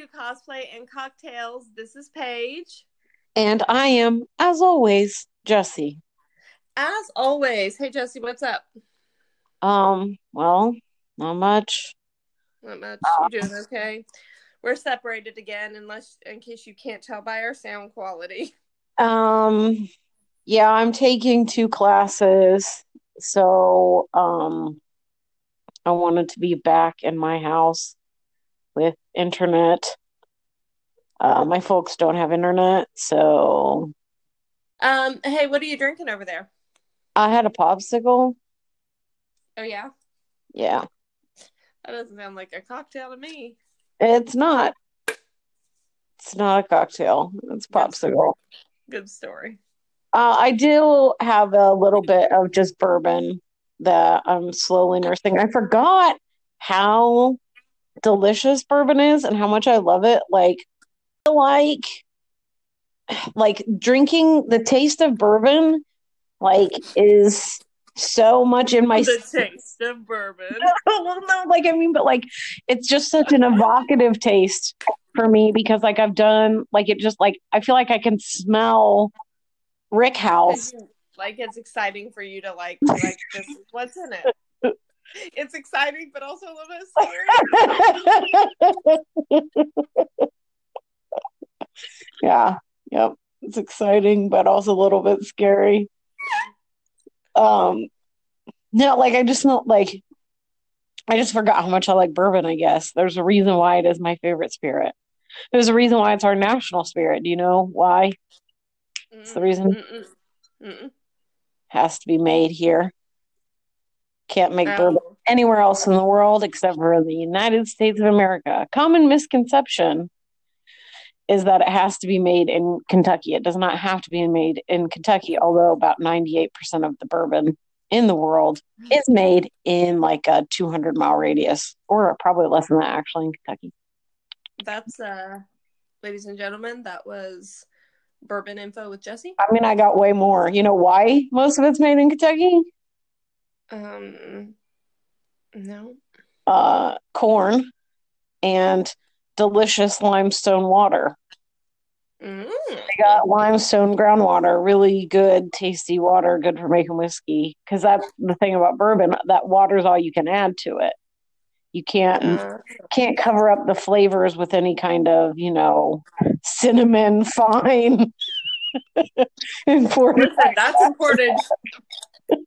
to Cosplay and Cocktails. This is Paige. And I am, as always, Jesse. As always. Hey, Jesse, what's up? Um, well, not much. Not much. You doing okay? We're separated again, unless in case you can't tell by our sound quality. Um, yeah, I'm taking two classes, so um, I wanted to be back in my house with internet. Uh, my folks don't have internet, so Um, hey, what are you drinking over there? I had a popsicle. Oh yeah, Yeah, that doesn't sound like a cocktail to me. it's not. It's not a cocktail. It's popsicle. Good story. Uh, I do have a little bit of just bourbon that I'm slowly nursing. I forgot how delicious bourbon is and how much I love it. Like, like, like drinking the taste of bourbon, like is so much in my. the taste of bourbon. well, no, like I mean, but like it's just such an evocative taste for me because like I've done like it just like I feel like I can smell Rick House. like it's exciting for you to like like this is what's in it. It's exciting, but also a little bit scary. yeah, yep. It's exciting, but also a little bit scary. Um, no, like I just not like I just forgot how much I like bourbon. I guess there's a reason why it is my favorite spirit. There's a reason why it's our national spirit. Do you know why? It's the reason Mm-mm. Mm-mm. has to be made here. Can't make bourbon Oh. anywhere else in the world except for the United States of America. Common misconception is that it has to be made in Kentucky. It does not have to be made in Kentucky, although about 98% of the bourbon in the world is made in like a 200 mile radius, or probably less than that actually in Kentucky. That's uh ladies and gentlemen, that was bourbon info with Jesse. I mean, I got way more. You know why most of it's made in Kentucky? Um no. Uh, corn and delicious limestone water. Mm. They got limestone groundwater, really good, tasty water, good for making whiskey. Because that's the thing about bourbon; that water's all you can add to it. You can't Uh, can't cover up the flavors with any kind of, you know, cinnamon fine imported. listen, that's imported.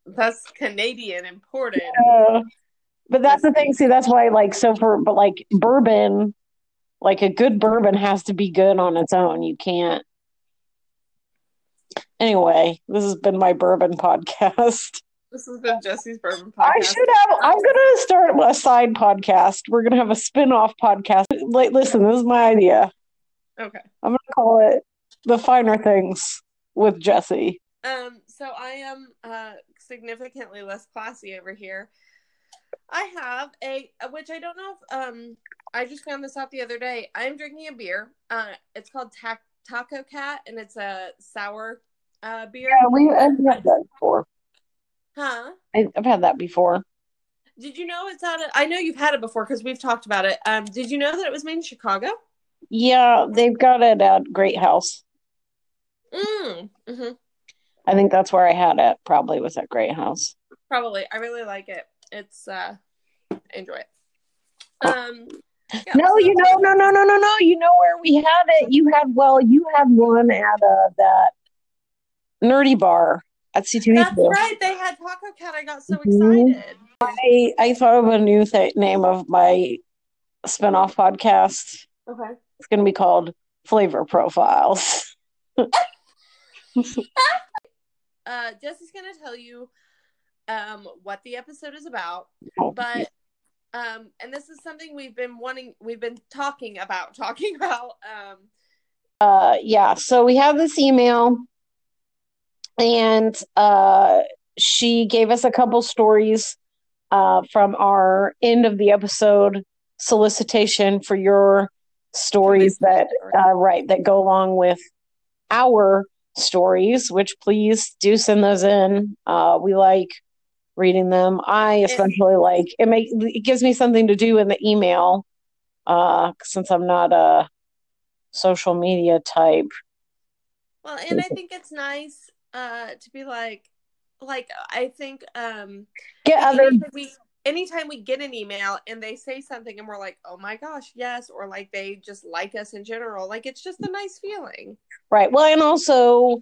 That's Canadian imported. Uh, but that's the thing. See, that's why, like, so for but like bourbon, like a good bourbon has to be good on its own. You can't. Anyway, this has been my bourbon podcast. This has been Jesse's bourbon podcast. I should have. I'm gonna start a side podcast. We're gonna have a spin-off podcast. Like, listen, this is my idea. Okay. I'm gonna call it "The Finer Things" with Jesse. Um, so I am uh significantly less classy over here. I have a which I don't know if um I just found this out the other day. I'm drinking a beer. Uh it's called Ta- Taco Cat and it's a sour uh beer. Yeah, we I've had that before. Huh? I- I've had that before. Did you know it's out of I know you've had it before because we've talked about it. Um did you know that it was made in Chicago? Yeah, they've got it at Great House. Mm. hmm I think that's where I had it. Probably was at Great House. Probably. I really like it. It's uh I enjoy it. Um yeah, No, so- you know, no, no, no, no, no. You know where we have it? You had well, you had one at uh, that nerdy bar at C2E2. That's right. They had Taco Cat. I got so Mhm. excited. I, I thought of a new th- name of my spinoff podcast. Okay. It's going to be called Flavor Profiles. Uh, Jesse's gonna tell you um what the episode is about, Oh, but um, and this is something we've been wanting, we've been talking about, talking about. Um, uh, yeah, so we have this email, and uh, she gave us a couple stories uh, from our end of the episode solicitation for your stories that uh, right that go along with our stories which please do send those in. Uh, we like reading them i especially like it make it gives me something to do in the email uh, since I'm not a social media type. Well, and I think it's nice uh, to be like, like I think um, Get other we anytime we get an email and they say something and we're like, oh my gosh, yes, or like they just like us in general, like it's just a nice feeling. right. Well, and also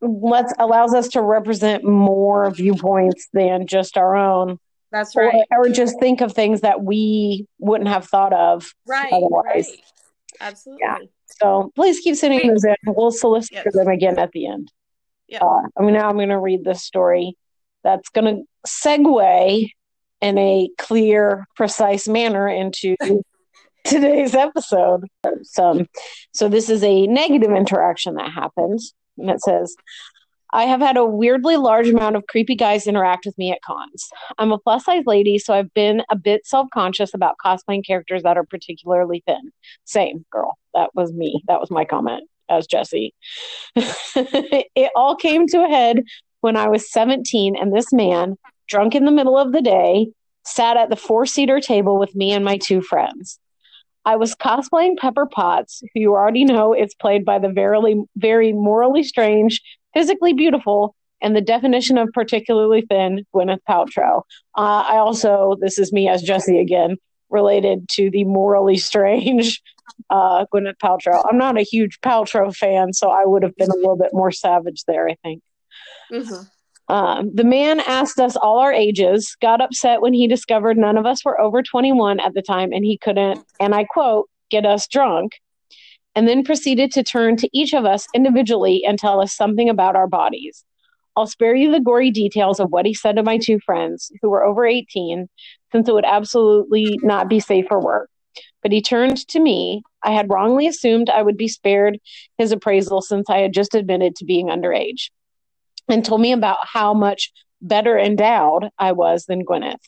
let's allows us to represent more viewpoints than just our own, That's right. or just think of things that we wouldn't have thought of Right. otherwise. Right. Absolutely. So please keep sending Great. those in. We'll solicit Yes. for them again at the end. Yeah. Uh, I mean, now I'm going to read this story that's going to segue in a clear, precise manner into today's episode. So, so this is a negative interaction that happens, and it says. I have had a weirdly large amount of creepy guys interact with me at cons. I'm a plus size lady, so I've been a bit self conscious about cosplaying characters that are particularly thin. Same, girl. That was me. That was my comment as Jesse. it all came to a head when I was 17, and this man, drunk in the middle of the day, sat at the four seater table with me and my two friends. I was cosplaying Pepper Potts, who you already know is played by the very, very morally strange, physically beautiful, and the definition of particularly thin Gwyneth Paltrow. Uh, I also, this is me as Jesse again, related to the morally strange uh, Gwyneth Paltrow. I'm not a huge Paltrow fan, so I would have been a little bit more savage there, I think. Mhm. Um, the man asked us all our ages, got upset when he discovered none of us were over 21 at the time, and he couldn't, and I quote, get us drunk, and then proceeded to turn to each of us individually and tell us something about our bodies. I'll spare you the gory details of what he said to my two friends, who were over 18, since it would absolutely not be safe for work. But he turned to me. I had wrongly assumed I would be spared his appraisal since I had just admitted to being underage and told me about how much better endowed I was than Gwyneth.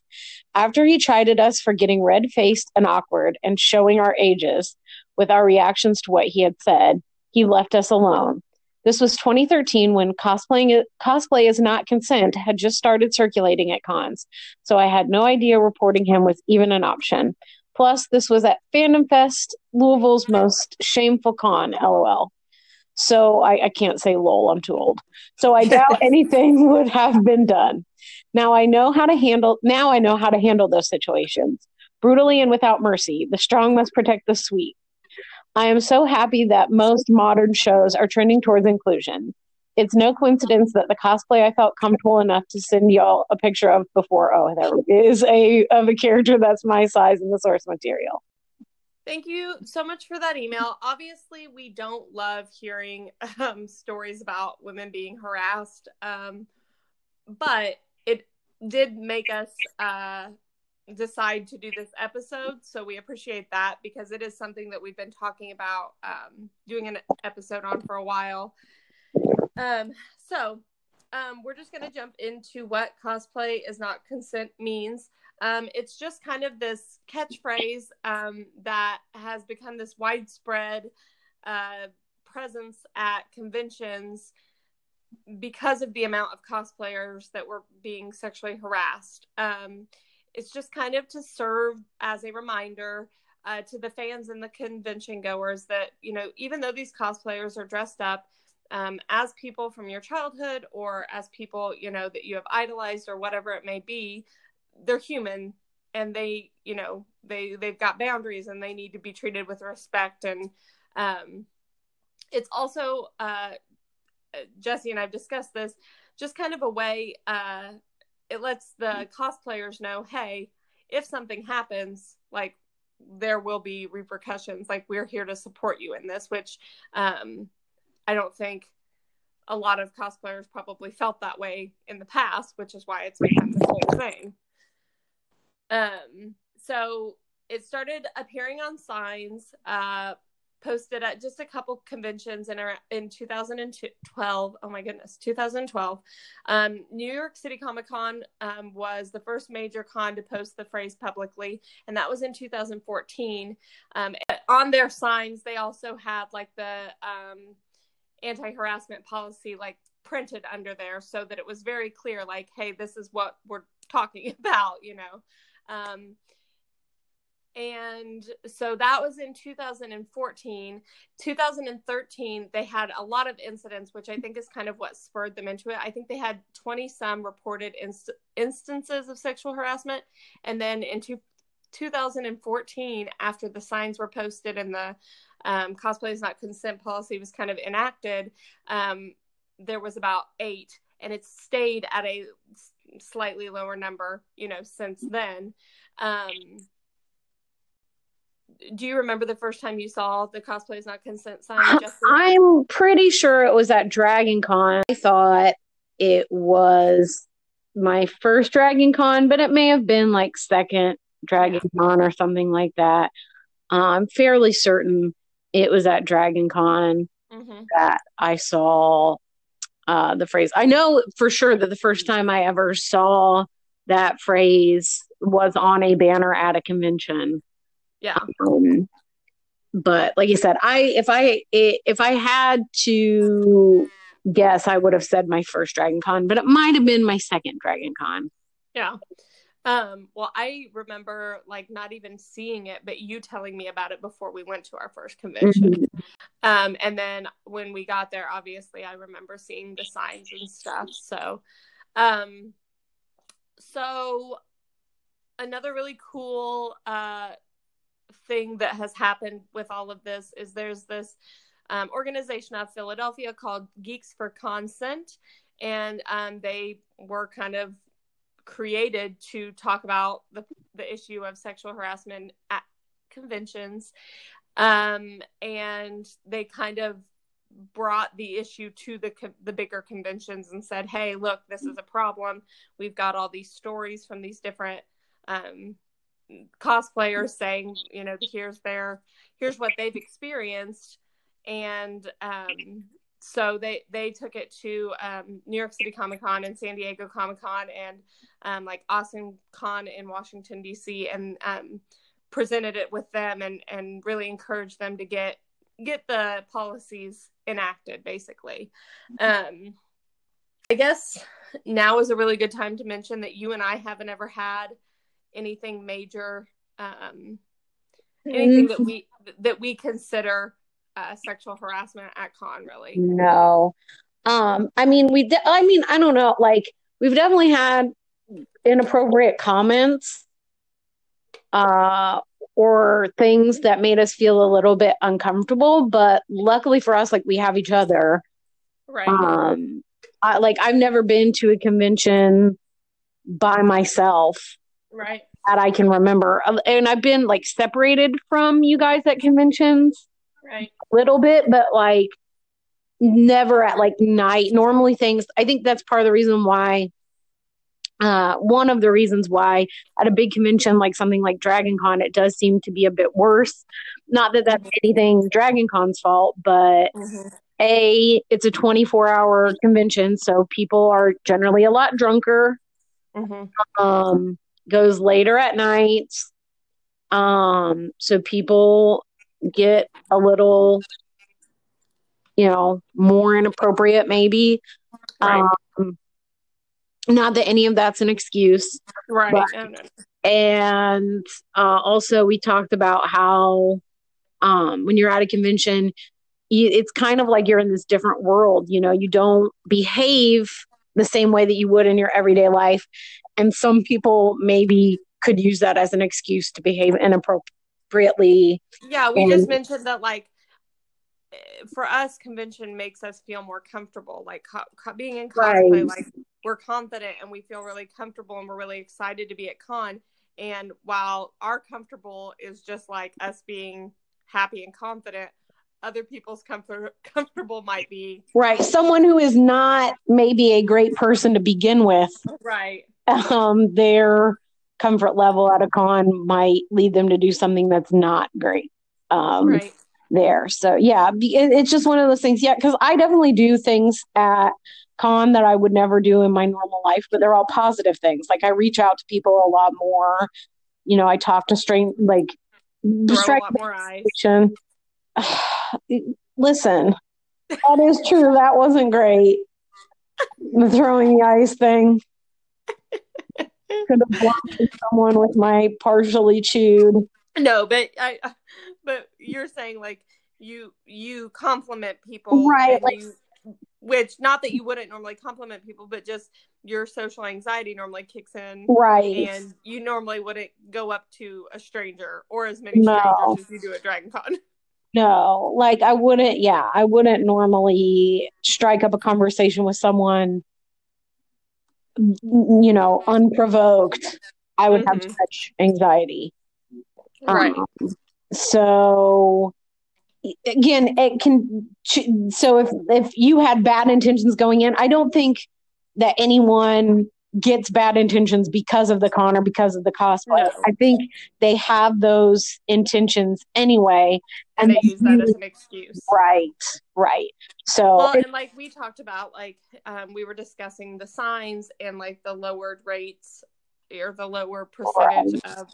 After he chided us for getting red faced and awkward and showing our ages with our reactions to what he had said, he left us alone. This was 2013 when cosplaying cosplay is not consent had just started circulating at cons, so I had no idea reporting him was even an option. Plus, this was at Fandom Fest, Louisville's most shameful con, lol. So I, I can't say lol, I'm too old. So I doubt anything would have been done. Now I know how to handle now I know how to handle those situations. Brutally and without mercy. The strong must protect the sweet. I am so happy that most modern shows are trending towards inclusion. It's no coincidence that the cosplay I felt comfortable enough to send y'all a picture of before. Oh, there is a of a character that's my size in the source material. Thank you so much for that email. Obviously, we don't love hearing um, stories about women being harassed, um, but it did make us uh, decide to do this episode. So we appreciate that because it is something that we've been talking about um, doing an episode on for a while. Um, so um, we're just going to jump into what cosplay is not consent means. Um, it's just kind of this catchphrase um, that has become this widespread uh, presence at conventions because of the amount of cosplayers that were being sexually harassed. Um, it's just kind of to serve as a reminder uh, to the fans and the convention goers that, you know, even though these cosplayers are dressed up, um, as people from your childhood or as people you know that you have idolized or whatever it may be they're human and they you know they they've got boundaries and they need to be treated with respect and um, it's also uh, jesse and i've discussed this just kind of a way uh, it lets the cosplayers know hey if something happens like there will be repercussions like we're here to support you in this which um, I don't think a lot of cosplayers probably felt that way in the past, which is why it's become this whole thing. Um, so it started appearing on signs, uh, posted at just a couple conventions in in 2012. Oh my goodness, 2012. Um, New York City Comic Con um, was the first major con to post the phrase publicly, and that was in 2014. Um, on their signs, they also had like the um, anti-harassment policy like printed under there so that it was very clear like hey this is what we're talking about you know um, and so that was in 2014 2013 they had a lot of incidents which i think is kind of what spurred them into it. I think they had 20 some reported inst- instances of sexual harassment. And then in two, 2014 after the signs were posted and the um, cosplay is not consent policy was kind of enacted um, there was about eight and it stayed at a slightly lower number you know since then um, do you remember the first time you saw the cosplay is not consent sign? I'm pretty sure it was at Dragon Con. I thought it was my first Dragon Con, but it may have been like second Dragon Con or something like that. Uh, I'm fairly certain it was at Dragon Con mm-hmm. that I saw uh, the phrase. I know for sure that the first time I ever saw that phrase was on a banner at a convention. Yeah. Um, but like you said, I if I if I had to guess, I would have said my first Dragon Con, but it might have been my second Dragon Con. Yeah. Um, well, I remember like not even seeing it, but you telling me about it before we went to our first convention. Mm-hmm. Um, and then when we got there, obviously I remember seeing the signs and stuff. So, um, so another really cool uh thing that has happened with all of this is there's this um, organization out of Philadelphia called Geeks for Consent, and um, they were kind of created to talk about the, the issue of sexual harassment at conventions. Um, and they kind of brought the issue to the the bigger conventions and said, "Hey, look, this is a problem. We've got all these stories from these different um, cosplayers saying, you know, here's their here's what they've experienced, and um, so they they took it to um, New York City Comic Con and San Diego Comic Con and um, like Awesome Con in Washington D.C. and um, presented it with them and and really encouraged them to get get the policies enacted basically. Um, I guess now is a really good time to mention that you and I haven't ever had anything major, um, anything that we that we consider uh, sexual harassment at con. Really, no. Um, I mean, we. De- I mean, I don't know. Like, we've definitely had inappropriate comments, uh, or things that made us feel a little bit uncomfortable. But luckily for us, like we have each other. Right. Um, I, like I've never been to a convention by myself right that i can remember and i've been like separated from you guys at conventions right a little bit but like never at like night normally things i think that's part of the reason why uh, one of the reasons why at a big convention like something like Dragon Con, it does seem to be a bit worse. Not that that's anything Dragon Con's fault, but mm-hmm. A, it's a 24 hour convention, so people are generally a lot drunker. Mm-hmm. Um, goes later at night. Um, so people get a little, you know, more inappropriate, maybe. Right. Um, not that any of that's an excuse. Right. But, and uh, also, we talked about how um, when you're at a convention, you, it's kind of like you're in this different world. You know, you don't behave the same way that you would in your everyday life. And some people maybe could use that as an excuse to behave inappropriately. Yeah, we and, just mentioned that, like, for us, convention makes us feel more comfortable. Like, co- co- being in cosplay, right. like, we're confident and we feel really comfortable and we're really excited to be at con. And while our comfortable is just like us being happy and confident, other people's comfort comfortable might be right someone who is not maybe a great person to begin with right um their comfort level at a con might lead them to do something that's not great um right. there so yeah it's just one of those things yeah because i definitely do things at con that i would never do in my normal life but they're all positive things like i reach out to people a lot more you know i talk to strange like distract more eyes listen, that is true. That wasn't great. The throwing the ice thing. Could have blocked someone with my partially chewed No, but I, but you're saying like you you compliment people, Right, like- you, which not that you wouldn't normally compliment people, but just your social anxiety normally kicks in, Right. and you normally wouldn't go up to a stranger or as many No. strangers as you do at Dragon Con. No, like I wouldn't, yeah, I wouldn't normally strike up a conversation with someone, you know, unprovoked. I would have Mhm. such anxiety. Right. Um, so again, it can. So if if you had bad intentions going in, I don't think that anyone gets bad intentions because of the con or because of the cosplay. No. I think they have those intentions anyway, and they they use that as an excuse. Right, right. So Well, it- and like we talked about, like um, we were discussing the signs and like the lowered rates or the lower percentage of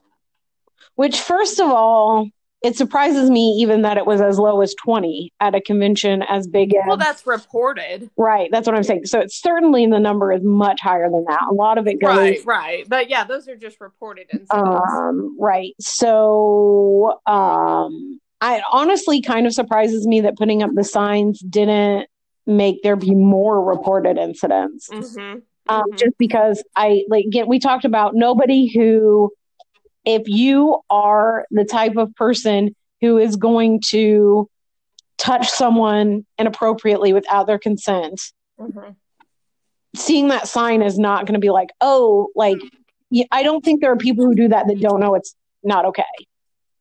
which first of all, it surprises me even that it was as low as 20 at a convention as big as well, that's reported. Right, that's what I'm saying. So it's certainly the number is much higher than that. A lot of it goes Right, right. But yeah, those are just reported incidents. um right. So um I honestly kind of surprises me that putting up the signs didn't make there be more reported incidents. hmm um, Mhm. just because I like again we talked about nobody who if you are the type of person who is going to touch someone inappropriately without their consent hmm seeing that sign is not going to be like oh like I don't think there are people who do that that don't know it's not okay.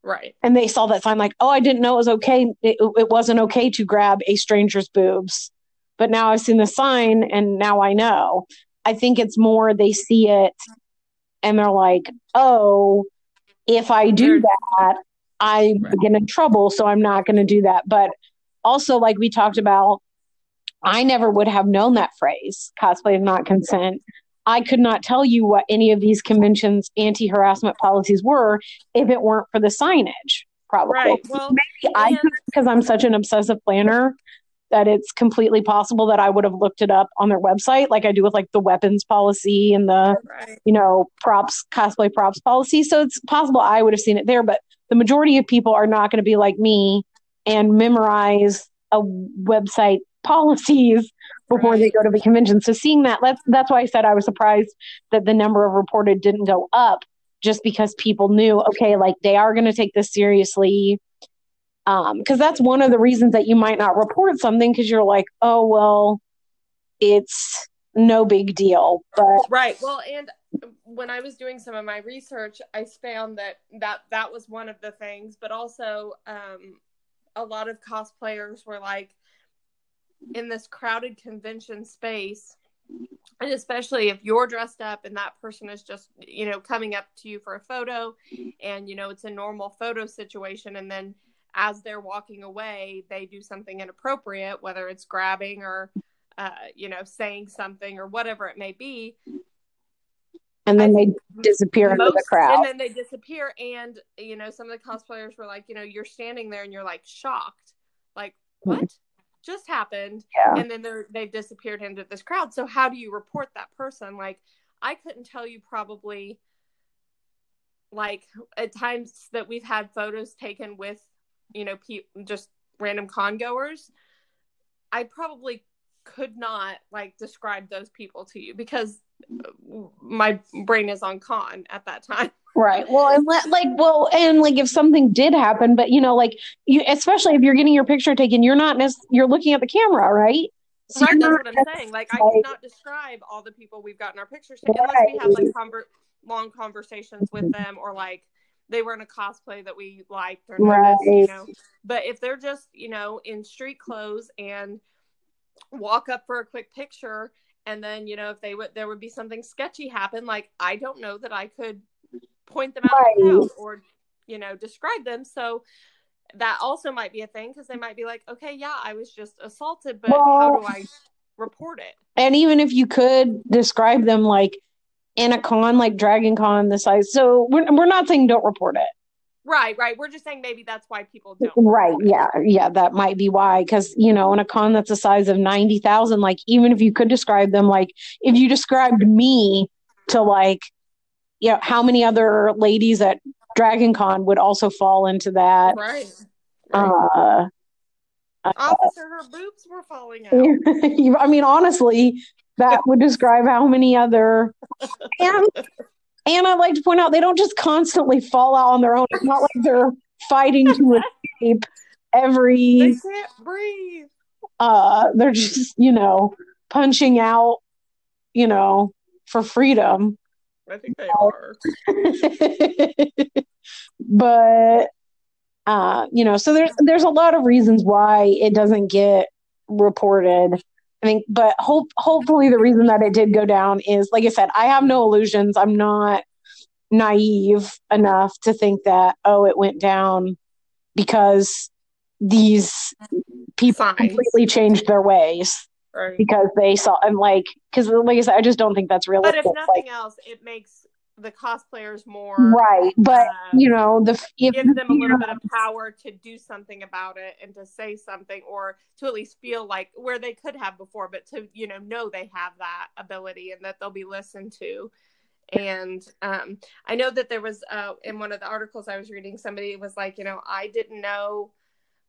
Right. and they saw that sign like oh I didn't know it was okay. It, it wasn't okay to grab a stranger's boobs. But now I've seen the sign and now I know. I think it's more they see it and they're like, oh, if I do that, I Right. get in trouble, so I'm not going to do that. But also, like we talked about, I never would have known that phrase, cosplay is not consent. I could not tell you what any of these conventions' anti harassment policies were if it weren't for the signage, probably. Right. Well, I and- could because I'm such an obsessive planner that it's completely possible that I would have looked it up on their website, like I do with like the weapons policy and the right. you know props cosplay props policy. So it's possible I would have seen it there, but the majority of people are not going to be like me and memorize a website policies before Right. they go to the convention. So seeing that, that's that's why I said I was surprised that the number of reported didn't go up, just because people knew okay, like they are going to take this seriously um because that's one of the reasons that you might not report something because you're like oh well it's no big deal but Right. Well, and when I was doing some of my research, I found that that that was one of the things, but also um, a lot of cosplayers were like in this crowded convention space, and especially if you're dressed up and that person is just you know coming up to you for a photo, and you know it's a normal photo situation, and then as they're walking away, they do something inappropriate, whether it's grabbing or uh, you know saying something or whatever it may be. And then I they disappear into the crowd and then they disappear and you know some of the cosplayers were like you know you're standing there and you're like shocked. Like what just happened? Yeah. And then they're they've disappeared into this crowd. So how do you report that person? Like i couldn't tell you probably like at times that we've had photos taken with you know pe- just random con goers i probably could not like describe those people to you because uh, my brain is on con at that time. Right. Well and let, like well and like if something did happen but you know like you especially if you're getting your picture taken you're not nec- you're looking at the camera right? So right, that's what I'm saying. Like, I like- could not describe all the people we've gotten our pictures taken unless we have like conver- long conversations with them, or like they were in a cosplay that we liked or noticed, you know. But if they're just, you know, in street clothes and walk up for a quick picture, and then you know, if they would, there would be something sketchy happen. Like, I don't know that I could point them out Right. or you know describe them. So. That also might be a thing because they might be like, okay, yeah, I was just assaulted, but how do I report it? and even if you could describe them like in a con like dragon con the size so we're, we're not saying don't report it Right, right. We're just saying maybe that's why people don't. right yeah yeah that might be why because you know in a con that's the size of 90000 like even if you could describe them like if you described me to like you know how many other ladies at Dragon Con would also fall into that. Right. Uh, Officer, her boobs were falling out. I mean, honestly, that would describe how many other and and I'd like to point out they don't just constantly fall out on their own. It's not like they're fighting to escape every They can't breathe. uh they're just, you know, punching out, you know, for freedom. I think they are. but uh you know so there's there's a lot of reasons why it doesn't get reported i think but hope hopefully the reason that it did go down is like i said i have no illusions i'm not naive enough to think that oh it went down because these people Signs. completely changed their ways Right. because they saw and like because like i said i just don't think that's realistic. But if Like, nothing else, it makes the cosplayers more right but uh, you know the if gives them a little bit of power to do something about it and to say something or to at least feel like where they could have before but to you know know they have that ability and that they'll be listened to. And um, i know that there was uh, in one of the articles i was reading somebody was like you know i didn't know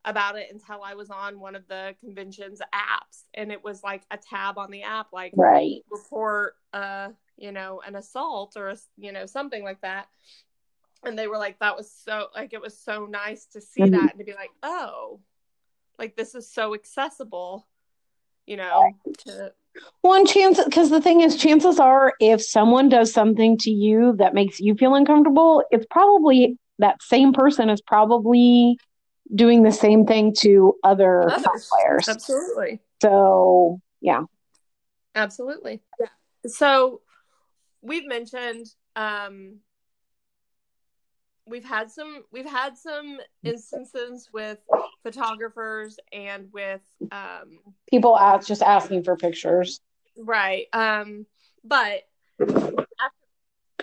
about it until i was on one of the convention's apps. And it was like a tab on the app like right. report uh you know an assault or a, you know something like that and they were like that was so like it was so nice to see Mhm. that and to be like oh like this is so accessible you know to One chance, because the thing is, chances are, if someone does something to you that makes you feel uncomfortable, it's probably that same person is probably doing the same thing to other players. absolutely So, yeah. absolutely so we've mentioned um we've had some we've had some instances with photographers and with um People ask, just asking for pictures. Right. Um, but after,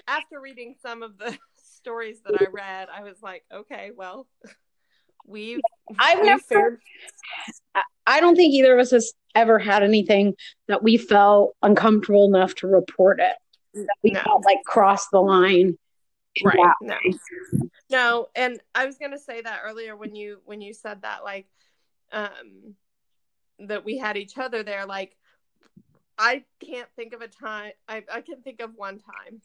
after reading some of the stories that I read, I was like, okay, well, we've I've we've never, fared- I- I don't think either of us has ever had anything that we felt uncomfortable enough to report it. That we No. felt like crossed the line. right. No. No, and I was gonna say that earlier when you when you said that, like, um, that we had each other there. Like, I can't think of a time. I I can think of one time.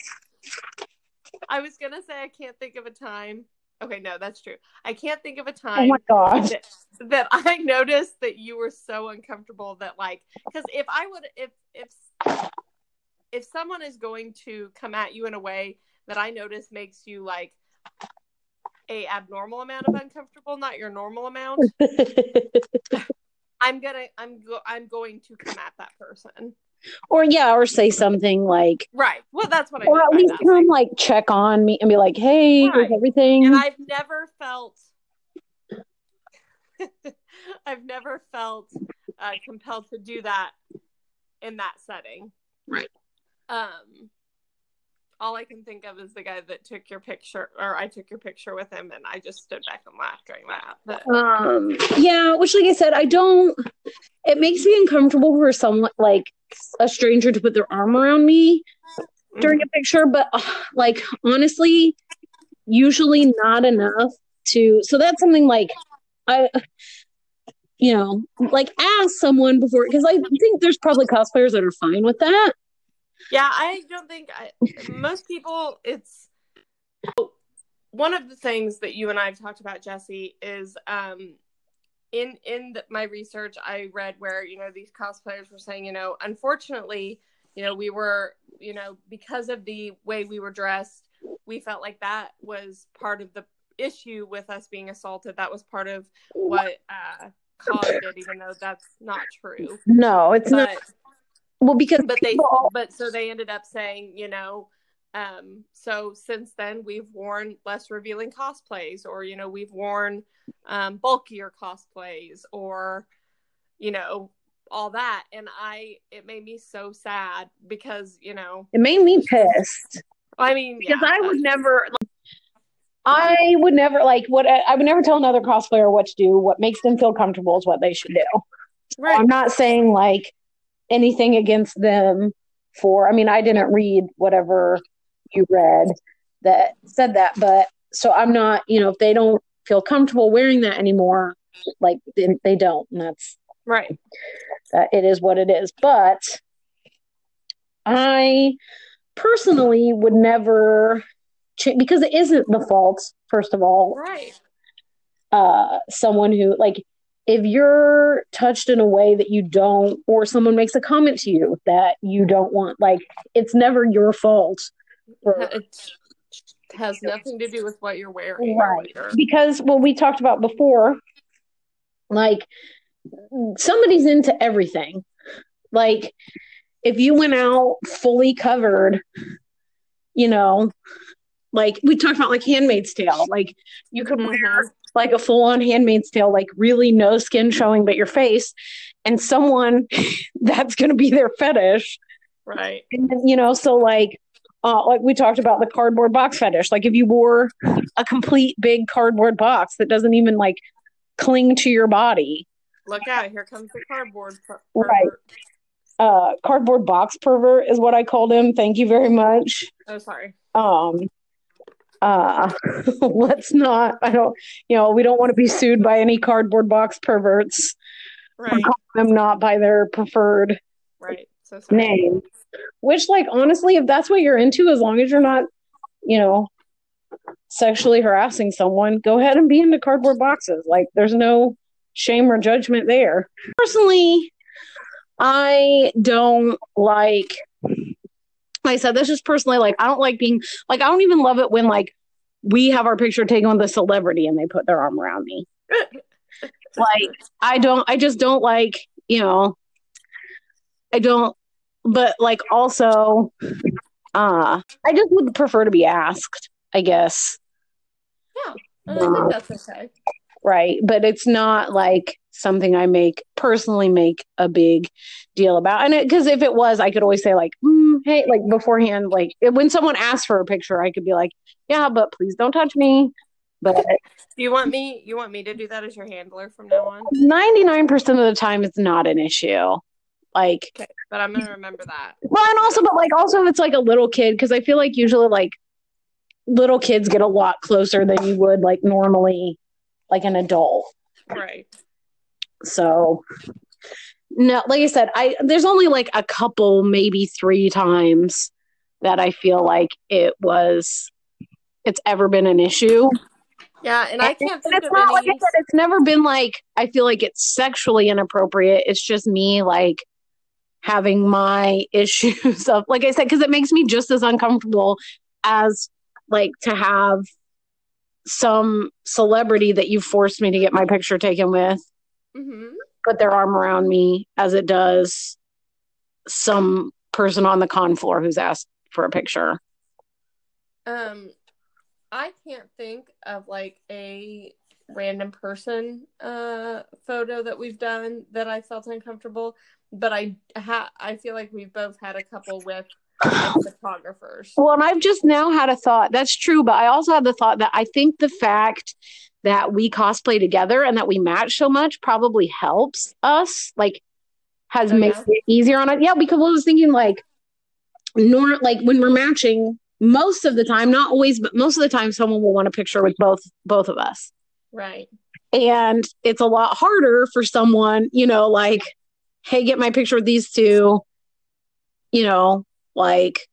I was gonna say I can't think of a time. Okay, no, that's true. I can't think of a time. Oh my gosh. that, that I noticed that you were so uncomfortable that like because if I would if if if someone is going to come at you in a way that I notice makes you like a abnormal amount of uncomfortable, not your normal amount, I'm gonna I'm go- I'm going to come at that person. or yeah, or say something like, Right. Well, that's what I or at least that. come like check on me and be like, hey, Right. everything? and I've never felt I've never felt uh, compelled to do that in that setting. Right. Um all I can think of is the guy that took your picture or I took your picture with him and I just stood back and laughed during that. But Um, yeah, which, like I said, I don't. It makes me uncomfortable for someone like a stranger to put their arm around me during a picture, but uh, like honestly, usually not enough to. So that's something like I, you know, like ask someone before because I think there's probably cosplayers that are fine with that. Yeah, I don't think I, most people. It's one of the things that you and I have talked about, Jesse, is um, in in the, my research I read where you know these cosplayers were saying, you know, unfortunately, you know, we were, you know, because of the way we were dressed, we felt like that was part of the issue with us being assaulted. That was part of what uh, caused it, even though that's not true. No, it's not. Well, because but they people- but so they ended up saying you know um so since then we've worn less revealing cosplays or you know we've worn um bulkier cosplays or you know all that and i it made me so sad because you know it made me pissed. i mean because yeah, I would never. I would never like what I would never tell another cosplayer what to do. What makes them feel comfortable is what they should do. right I'm not saying like anything against them for. I mean, I didn't read whatever you read that said that, but so I'm not, you know, if they don't feel comfortable wearing that anymore, like they, they don't, and that's Right. uh, it is what it is. But I personally would never change because it isn't the fault. First of all, Right. uh, someone who like if you're touched in a way that you don't, or someone makes a comment to you that you don't want, like it's never your fault. for- It has nothing to do with what you're wearing. Right. because what we talked about before, like somebody's into everything. Like if you went out fully covered, you know, like we talked about like Handmaid's Tale, like you could wear Mhm. Like a full on Handmaid's Tale, like really no skin showing but your face, and someone that's going to be their fetish. Right. And, you know, so like, uh, like we talked about the cardboard box fetish. Like if you wore a complete big cardboard box that doesn't even like cling to your body, Look out! Here comes the cardboard. per- Right. uh, cardboard box pervert is what I called him. Thank you very much. Oh, sorry. Um, uh, let's not. I don't. You know, we don't want to be sued by any cardboard box perverts. Right. Them not by their preferred Right. So sorry. name. Which, like, honestly, if that's what you're into, as long as you're not, you know, sexually harassing someone, go ahead and be into cardboard boxes. Like, there's no shame or judgment there. Personally, I don't like, like I said, this is personally like, I don't like being, like, I don't even love it when, like, we have our picture taken with a celebrity and they put their arm around me. like, I don't, I just don't like, you know, I don't, but like also, uh, I just would prefer to be asked, I guess. Yeah. I think that's okay. Right. But it's not like something I make personally make a big deal about. And it because if it was, I could always say, like, mm, hey, like beforehand, like when someone asks for a picture, I could be like, yeah, but please don't touch me. But Do you want me? You want me to do that as your handler from now on? 99% of the time, it's not an issue. Like, Okay. But I'm gonna remember that. Well, and also, but like, also, if it's like a little kid, because I feel like usually, like, little kids get a lot closer than you would like normally, like an adult. Right. So, no, like I said, I there's only like a couple, maybe three times that I feel like it was, it's ever been an issue. Yeah, and I can't And it's not like I said, it's never been like I feel like it's sexually inappropriate. It's just me like having my issues of like I said, because it makes me just as uncomfortable as like to have some celebrity that you forced me to get my picture taken with Mhm. Put their arm around me as it does some person on the con floor who's asked for a picture. Um, I can't think of like a random person uh photo that we've done that I felt uncomfortable, but I ha- I feel like we've both had a couple with photographers. Well, and I've just now had a thought. That's true, but I also had the thought that I think the fact that we cosplay together and that we match so much probably helps us. Like, has Oh, made yeah? it easier on it. Yeah, because I was thinking like, nor like when we're matching, most of the time, not always, but most of the time, someone will want a picture with both both of us, Right. and it's a lot harder for someone, you know, like, hey, get my picture with these two, you know, like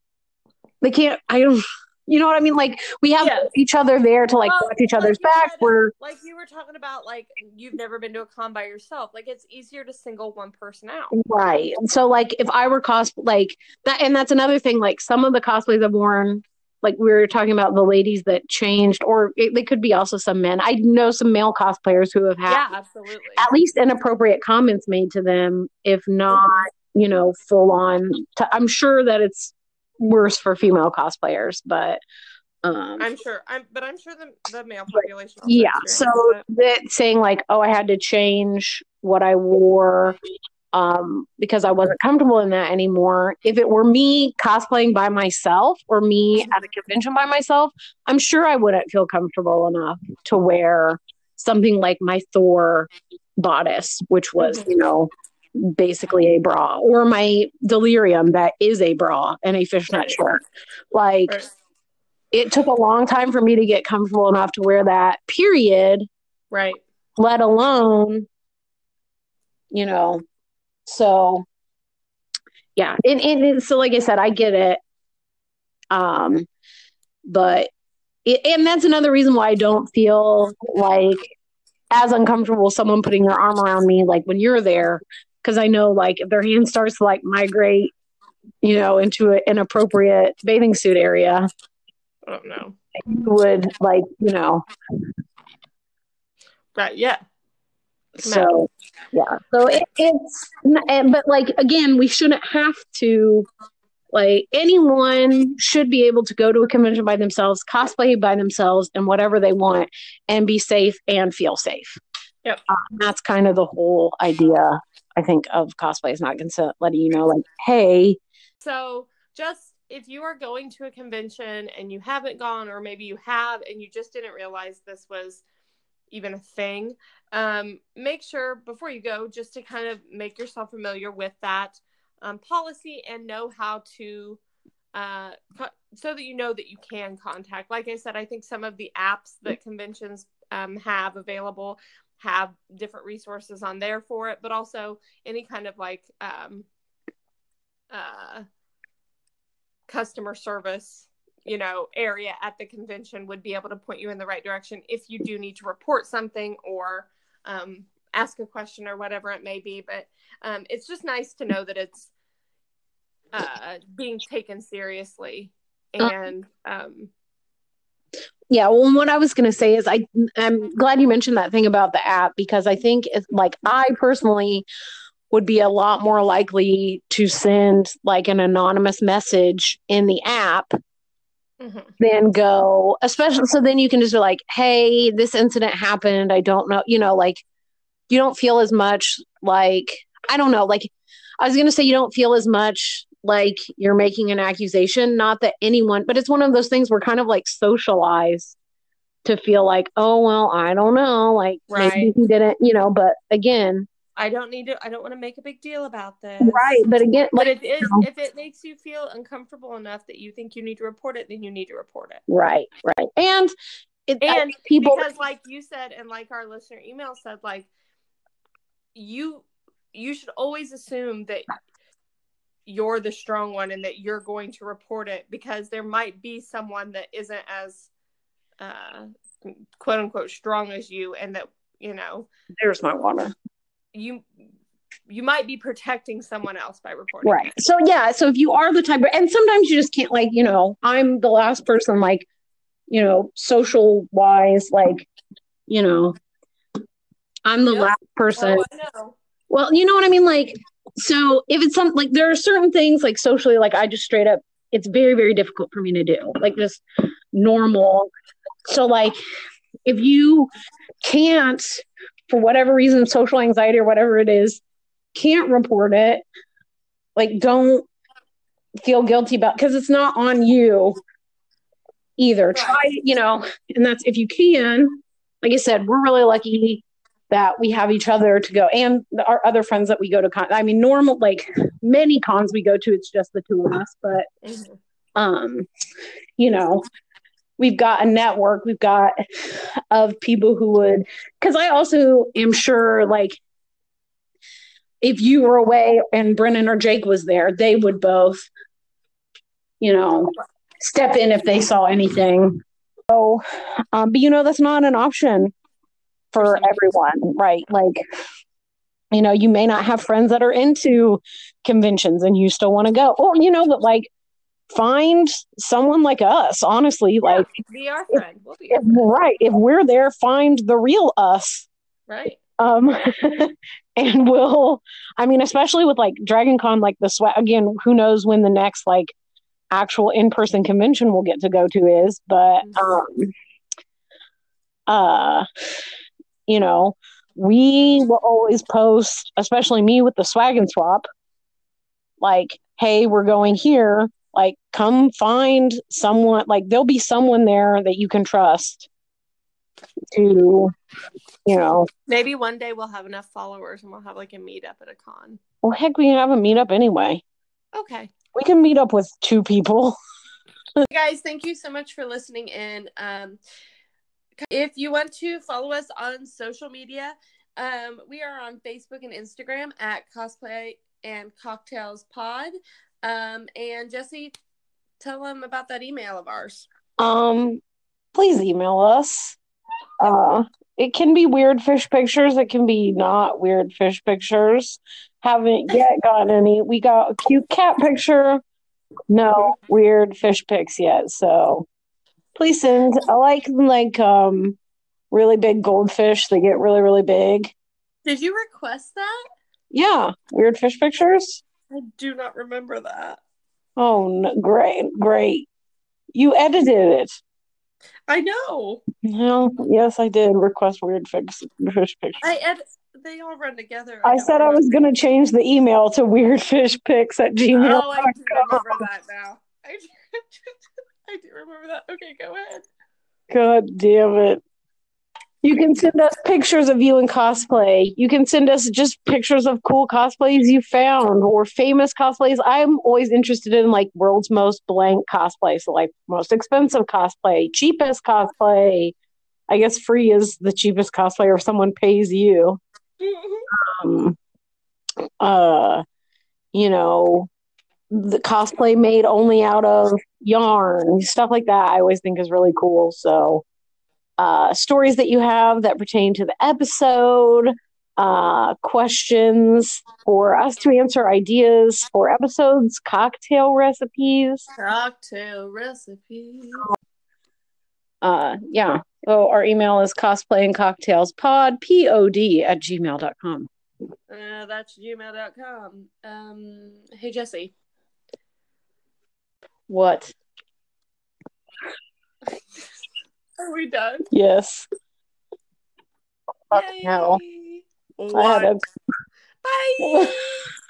they can't. I don't. You know what I mean? Like we have Yes. each other there to like Well, watch each other's back. We're Like you were talking about, like you've never been to a con by yourself. Like it's easier to single one person out. right. So like if I were cos like that, and that's another thing. Like some of the cosplays I've worn, like we were talking about the ladies that changed, or it, they could be also some men. I know some male cosplayers who have had Yeah, absolutely. at least inappropriate comments made to them, if not, you know, full on. i I'm sure that it's worse for female cosplayers, but um, I'm sure. I'm, but I'm sure the the male population. yeah. So that saying like, oh, I had to change what I wore um, because I wasn't comfortable in that anymore. If it were me cosplaying by myself or me at a convention by myself, I'm sure I wouldn't feel comfortable enough to wear something like my Thor bodice, which was, Mhm. you know, basically a bra, or my delirium that is a bra and a fishnet Right. shirt. Like, Right. it took a long time for me to get comfortable enough to wear that. Period. Right. Let alone, you know. So, yeah, and, and, and so like I said, I get it. Um, but it, and that's another reason why I don't feel like as uncomfortable someone putting their arm around me like when you're there because I know like if their hand starts to like migrate, you know, into an inappropriate bathing suit area. Oh no. You would like, you know. Right, yeah. So yeah. So it, it's but like again, we shouldn't have to like anyone should be able to go to a convention by themselves, cosplay by themselves, and whatever they want, and be safe and feel safe. Yep. Um, that's kind of the whole idea, I think, of cosplay is not consent, letting you know, like, hey. So just if you are going to a convention and you haven't gone, or maybe you have and you just didn't realize this was even a thing, um, make sure before you go just to kind of make yourself familiar with that um, policy and know how to uh, so that you know that you can contact. Like I said, I think some of the apps that conventions um, have available have different resources on there for it, but also any kind of like um, uh, customer service you know area at the convention would be able to point you in the right direction if you do need to report something or um, ask a question or whatever it may be. But um, it's just nice to know that it's uh, being taken seriously and um, yeah well what i was going to say is i i'm glad you mentioned that thing about the app because i think it's like i personally would be a lot more likely to send like an anonymous message in the app mm-hmm. than go especially so then you can just be like hey this incident happened i don't know you know like you don't feel as much like i don't know like i was going to say you don't feel as much like you're making an accusation. Not that anyone, but it's one of those things we're kind of like socialized to feel like, oh, well, I don't know. Like right. maybe he didn't, you know, but again, I don't need to. I don't want to make a big deal about this. Right, but again, but if it, if it makes you feel uncomfortable enough that you think you need to report it, then you need to report it. Right, right, and it, and people because, like you said, and like our listener email said, like you you should always assume that you're the strong one and that you're going to report it because there might be someone that isn't as uh, quote unquote strong as you and that you know there's my water. you you might be protecting someone else by reporting right. so yeah so if you are the type of, and sometimes you just can't like you know i'm the last person like you know social wise like you know i'm the yep. last person. Oh, well you know what i mean? Like so if it's something like there are certain things like socially, like I just straight up, it's very, very difficult for me to do, like just normal. So, like, if you can't, for whatever reason, social anxiety or whatever it is, can't report it, like, don't feel guilty about because it's not on you either. Right. Try, you know, and that's if you can. Like I said, we're really lucky that we have each other to go and our other friends that we go to con i mean normal like many cons we go to it's just the two of us but mm-hmm. um you know we've got a network we've got of people who would because i also am sure like if you were away and brennan or jake was there they would both you know step in if they saw anything so um, but you know that's not an option for everyone, right? Like, you know, you may not have friends that are into conventions and you still want to go. Or, you know, but like find someone like us, honestly. Yeah, like be our friend. We'll be if, friend. right. If we're there, find the real us. Right. Um and we'll I mean, especially with like Dragon Con, like the sweat again, who knows when the next like actual in-person convention we'll get to go to is, but mm-hmm. um uh you know, we will always post, especially me with the swag and swap, like, hey, we're going here. Like, come find someone, like, there'll be someone there that you can trust to, you know. Maybe one day we'll have enough followers and we'll have like a meetup at a con. Well, heck, we can have a meetup anyway. Okay. We can meet up with two people. guys, thank you so much for listening in. Um, if you want to follow us on social media, um, we are on Facebook and Instagram at Cosplay and Cocktails Pod. Um, and Jesse, tell them about that email of ours. Um, please email us. Uh, it can be weird fish pictures. It can be not weird fish pictures. Haven't yet gotten any. We got a cute cat picture. No weird fish pics yet. So please send. I like like um really big goldfish. They get really really big. Did you request that? Yeah, weird fish pictures. I do not remember that. Oh, no, great, great. You edited it. I know. Well, yes, I did request weird fish, fish pictures. I edit. They all run together. I said I was going to change the email to weirdfishpics at gmail. Oh, I remember that now. I I do remember that. Okay, go ahead. God damn it. You can send us pictures of you in cosplay. You can send us just pictures of cool cosplays you found or famous cosplays. I'm always interested in like world's most blank cosplay. So like most expensive cosplay, cheapest cosplay. I guess free is the cheapest cosplay or if someone pays you. Um, uh, you know, the cosplay made only out of yarn, stuff like that. I always think is really cool. So uh, stories that you have that pertain to the episode, uh, questions for us to answer, ideas for episodes, cocktail recipes. Cocktail recipes. Uh, yeah. So our email is cosplay and cocktails pod, P O D, at gmail.com. Uh, that's gmail.com. Um, hey, Jesse. What? Are we done? Yes. Fuck Yay. no. What? I had a Bye.